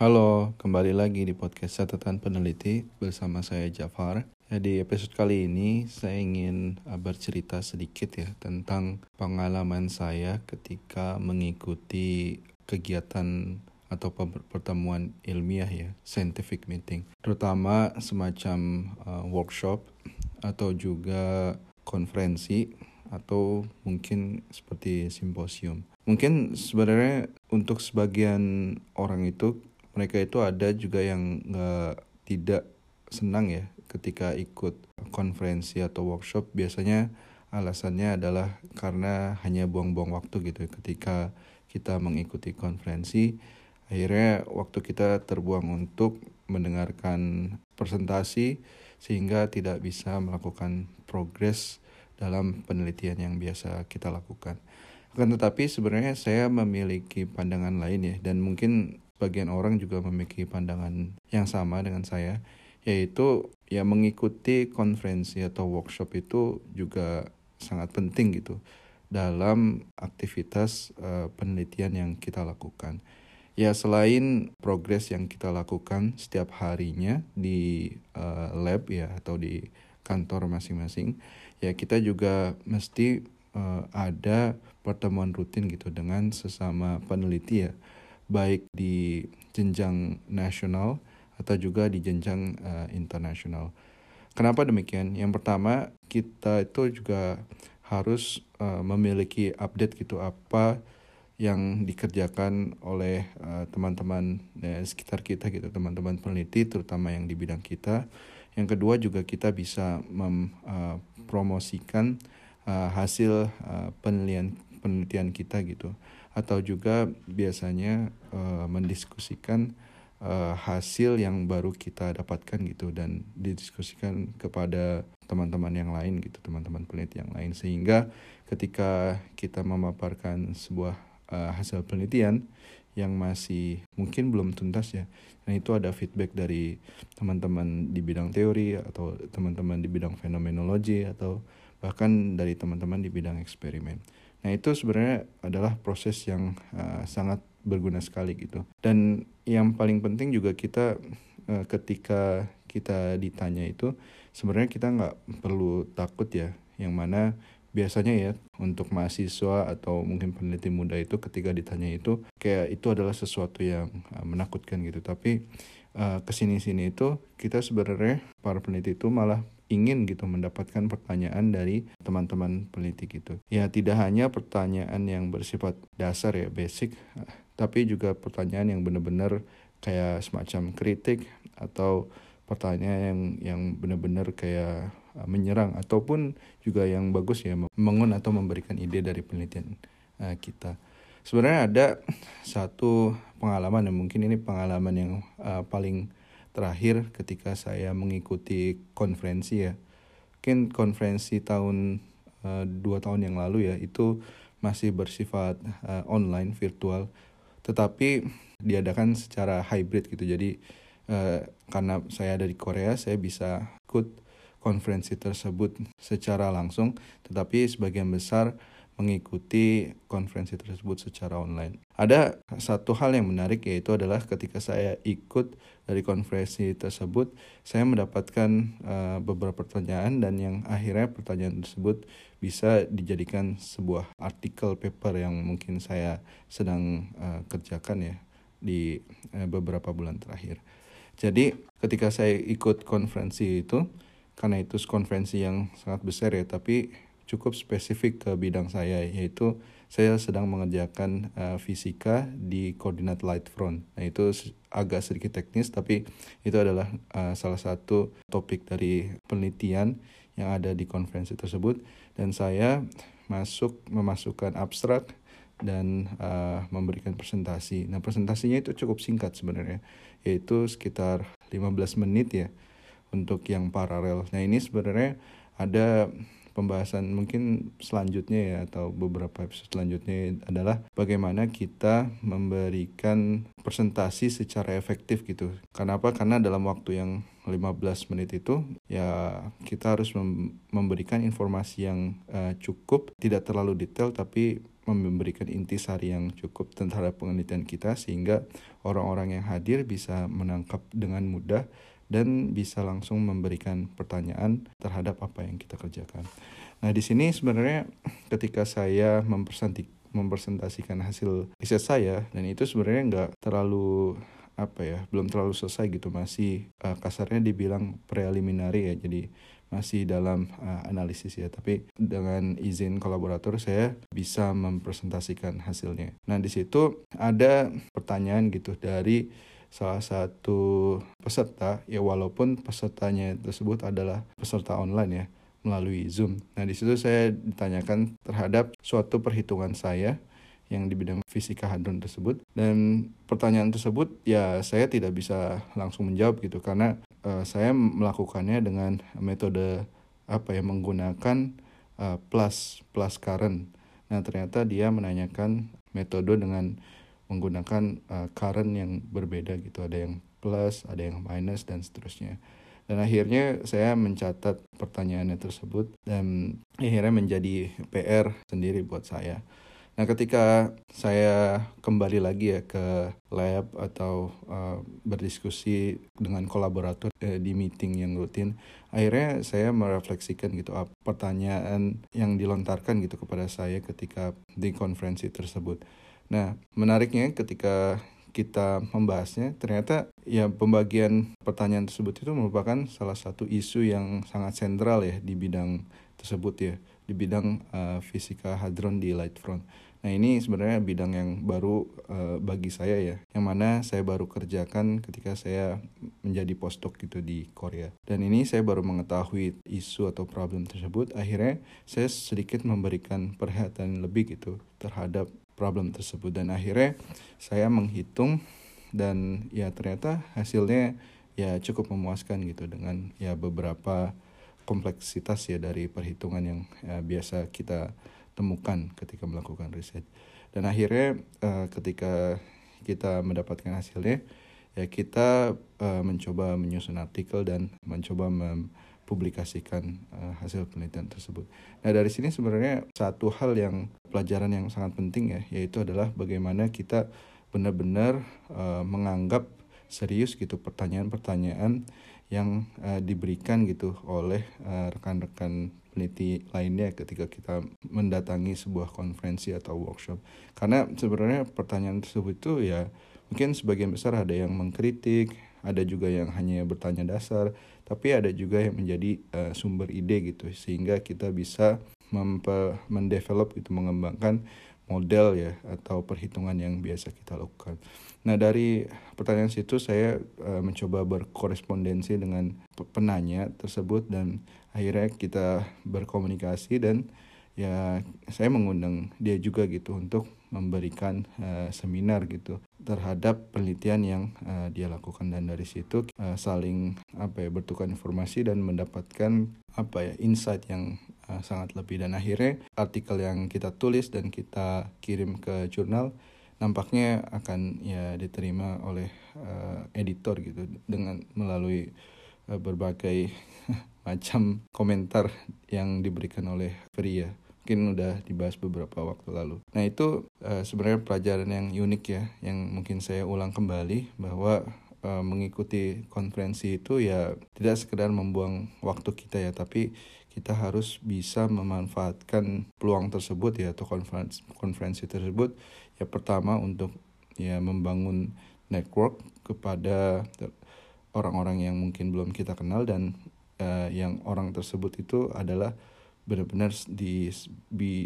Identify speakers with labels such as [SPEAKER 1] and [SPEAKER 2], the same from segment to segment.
[SPEAKER 1] Halo, kembali lagi di podcast catatan peneliti bersama saya Jafar. Ya, di episode kali ini saya ingin bercerita sedikit ya tentang pengalaman saya ketika mengikuti kegiatan atau pertemuan ilmiah ya, scientific meeting, terutama semacam uh, workshop atau juga konferensi atau mungkin seperti simposium. Mungkin sebenarnya untuk sebagian orang itu mereka itu ada juga yang nggak tidak senang ya ketika ikut konferensi atau workshop biasanya alasannya adalah karena hanya buang-buang waktu gitu ketika kita mengikuti konferensi akhirnya waktu kita terbuang untuk mendengarkan presentasi sehingga tidak bisa melakukan progres dalam penelitian yang biasa kita lakukan. Akan tetapi sebenarnya saya memiliki pandangan lain ya dan mungkin sebagian orang juga memiliki pandangan yang sama dengan saya yaitu ya mengikuti konferensi atau workshop itu juga sangat penting gitu dalam aktivitas uh, penelitian yang kita lakukan. Ya selain progres yang kita lakukan setiap harinya di uh, lab ya atau di kantor masing-masing, ya kita juga mesti uh, ada pertemuan rutin gitu dengan sesama peneliti ya baik di jenjang nasional atau juga di jenjang uh, internasional. Kenapa demikian? Yang pertama, kita itu juga harus uh, memiliki update gitu apa yang dikerjakan oleh uh, teman-teman uh, sekitar kita gitu, teman-teman peneliti terutama yang di bidang kita. Yang kedua juga kita bisa mempromosikan uh, uh, hasil uh, penelitian penelitian kita gitu atau juga biasanya uh, mendiskusikan uh, hasil yang baru kita dapatkan gitu dan didiskusikan kepada teman-teman yang lain gitu teman-teman peneliti yang lain. Sehingga ketika kita memaparkan sebuah uh, hasil penelitian yang masih mungkin belum tuntas ya nah itu ada feedback dari teman-teman di bidang teori atau teman-teman di bidang fenomenologi atau bahkan dari teman-teman di bidang eksperimen Nah itu sebenarnya adalah proses yang uh, sangat berguna sekali gitu. Dan yang paling penting juga kita uh, ketika kita ditanya itu sebenarnya kita nggak perlu takut ya. Yang mana biasanya ya untuk mahasiswa atau mungkin peneliti muda itu ketika ditanya itu kayak itu adalah sesuatu yang uh, menakutkan gitu. Tapi uh, ke sini-sini itu kita sebenarnya para peneliti itu malah ingin gitu mendapatkan pertanyaan dari teman-teman peneliti gitu. Ya tidak hanya pertanyaan yang bersifat dasar ya basic, tapi juga pertanyaan yang benar-benar kayak semacam kritik atau pertanyaan yang yang benar-benar kayak uh, menyerang ataupun juga yang bagus ya membangun atau memberikan ide dari penelitian uh, kita. Sebenarnya ada satu pengalaman dan mungkin ini pengalaman yang uh, paling terakhir ketika saya mengikuti konferensi ya. Mungkin konferensi tahun uh, dua tahun yang lalu ya itu masih bersifat uh, online virtual. Tetapi diadakan secara hybrid gitu. Jadi uh, karena saya ada di Korea saya bisa ikut konferensi tersebut secara langsung. Tetapi sebagian besar mengikuti konferensi tersebut secara online. Ada satu hal yang menarik yaitu adalah ketika saya ikut dari konferensi tersebut, saya mendapatkan uh, beberapa pertanyaan dan yang akhirnya pertanyaan tersebut bisa dijadikan sebuah artikel paper yang mungkin saya sedang uh, kerjakan ya di uh, beberapa bulan terakhir. Jadi ketika saya ikut konferensi itu, karena itu konferensi yang sangat besar ya, tapi cukup spesifik ke bidang saya yaitu saya sedang mengerjakan uh, fisika di koordinat light front. Nah itu agak sedikit teknis tapi itu adalah uh, salah satu topik dari penelitian yang ada di konferensi tersebut dan saya masuk memasukkan abstrak dan uh, memberikan presentasi. Nah, presentasinya itu cukup singkat sebenarnya, yaitu sekitar 15 menit ya untuk yang paralel. Nah, ini sebenarnya ada pembahasan mungkin selanjutnya ya atau beberapa episode selanjutnya adalah bagaimana kita memberikan presentasi secara efektif gitu. Kenapa? Karena dalam waktu yang 15 menit itu ya kita harus mem memberikan informasi yang uh, cukup, tidak terlalu detail tapi memberikan intisari yang cukup terhadap penelitian kita sehingga orang-orang yang hadir bisa menangkap dengan mudah dan bisa langsung memberikan pertanyaan terhadap apa yang kita kerjakan. Nah, di sini sebenarnya ketika saya mempresentasikan hasil riset saya dan itu sebenarnya nggak terlalu apa ya belum terlalu selesai gitu. Masih uh, kasarnya dibilang preliminary ya jadi masih dalam uh, analisis ya. Tapi dengan izin kolaborator saya bisa mempresentasikan hasilnya. Nah di situ ada pertanyaan gitu dari salah satu peserta ya walaupun pesertanya tersebut adalah peserta online ya melalui Zoom. Nah, di situ saya ditanyakan terhadap suatu perhitungan saya yang di bidang fisika hadron tersebut dan pertanyaan tersebut ya saya tidak bisa langsung menjawab gitu karena uh, saya melakukannya dengan metode apa ya menggunakan uh, plus plus current. Nah ternyata dia menanyakan metode dengan menggunakan uh, current yang berbeda gitu ada yang plus ada yang minus dan seterusnya. Dan akhirnya saya mencatat pertanyaannya tersebut dan akhirnya menjadi PR sendiri buat saya. Nah, ketika saya kembali lagi ya ke lab atau uh, berdiskusi dengan kolaborator uh, di meeting yang rutin, akhirnya saya merefleksikan gitu pertanyaan yang dilontarkan gitu kepada saya ketika di konferensi tersebut. Nah, menariknya ketika kita membahasnya, ternyata ya pembagian pertanyaan tersebut itu merupakan salah satu isu yang sangat sentral ya di bidang tersebut ya, di bidang uh, fisika hadron di light front. Nah ini sebenarnya bidang yang baru uh, bagi saya ya, yang mana saya baru kerjakan ketika saya menjadi postdoc gitu di Korea. Dan ini saya baru mengetahui isu atau problem tersebut, akhirnya saya sedikit memberikan perhatian lebih gitu terhadap problem tersebut. Dan akhirnya saya menghitung dan ya ternyata hasilnya ya cukup memuaskan gitu dengan ya beberapa kompleksitas ya dari perhitungan yang ya, biasa kita temukan ketika melakukan riset. Dan akhirnya uh, ketika kita mendapatkan hasilnya, ya kita uh, mencoba menyusun artikel dan mencoba mempublikasikan uh, hasil penelitian tersebut. Nah dari sini sebenarnya satu hal yang pelajaran yang sangat penting ya, yaitu adalah bagaimana kita benar-benar uh, menganggap serius gitu pertanyaan-pertanyaan yang uh, diberikan gitu oleh rekan-rekan uh, peneliti lainnya ketika kita mendatangi sebuah konferensi atau workshop. Karena sebenarnya pertanyaan tersebut itu ya mungkin sebagian besar ada yang mengkritik, ada juga yang hanya bertanya dasar, tapi ada juga yang menjadi uh, sumber ide gitu sehingga kita bisa mendevelop gitu mengembangkan model ya atau perhitungan yang biasa kita lakukan. Nah dari pertanyaan situ saya uh, mencoba berkorespondensi dengan penanya tersebut dan akhirnya kita berkomunikasi dan ya saya mengundang dia juga gitu untuk memberikan uh, seminar gitu terhadap penelitian yang uh, dia lakukan. Dan dari situ uh, saling apa ya bertukar informasi dan mendapatkan apa ya insight yang uh, sangat lebih. Dan akhirnya artikel yang kita tulis dan kita kirim ke jurnal nampaknya akan ya diterima oleh uh, editor gitu dengan melalui uh, berbagai macam komentar yang diberikan oleh Fria mungkin udah dibahas beberapa waktu lalu. Nah itu uh, sebenarnya pelajaran yang unik ya, yang mungkin saya ulang kembali bahwa uh, mengikuti konferensi itu ya tidak sekedar membuang waktu kita ya, tapi kita harus bisa memanfaatkan peluang tersebut ya atau konferensi konferensi tersebut ya pertama untuk ya membangun network kepada orang-orang yang mungkin belum kita kenal dan uh, yang orang tersebut itu adalah benar-benar di,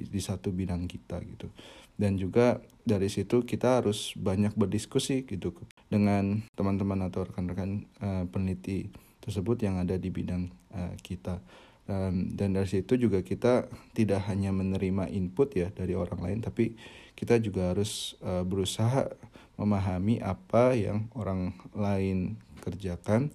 [SPEAKER 1] di satu bidang kita gitu. Dan juga dari situ kita harus banyak berdiskusi gitu dengan teman-teman atau rekan-rekan uh, peneliti tersebut yang ada di bidang uh, kita. Dan dan dari situ juga kita tidak hanya menerima input ya dari orang lain tapi kita juga harus uh, berusaha memahami apa yang orang lain kerjakan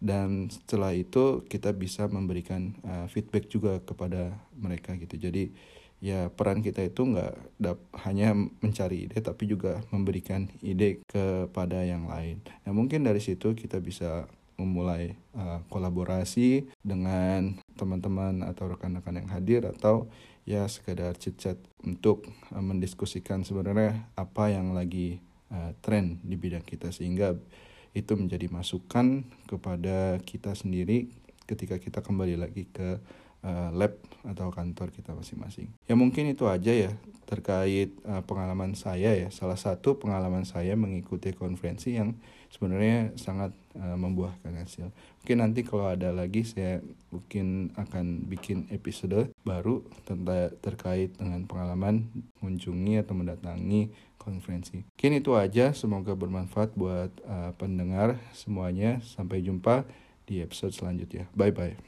[SPEAKER 1] dan setelah itu kita bisa memberikan uh, feedback juga kepada mereka gitu. Jadi ya peran kita itu nggak hanya mencari ide tapi juga memberikan ide kepada yang lain. Nah mungkin dari situ kita bisa memulai uh, kolaborasi dengan teman-teman atau rekan-rekan yang hadir atau ya sekedar chit-chat untuk uh, mendiskusikan sebenarnya apa yang lagi uh, tren di bidang kita. Sehingga itu menjadi masukan kepada kita sendiri ketika kita kembali lagi ke uh, lab atau kantor kita masing-masing. Ya mungkin itu aja ya terkait uh, pengalaman saya ya. Salah satu pengalaman saya mengikuti konferensi yang sebenarnya sangat uh, membuahkan hasil. Mungkin nanti kalau ada lagi saya mungkin akan bikin episode baru tentang terkait dengan pengalaman mengunjungi atau mendatangi konferensi. Mungkin itu aja, semoga bermanfaat buat uh, pendengar semuanya. Sampai jumpa di episode selanjutnya. Bye bye.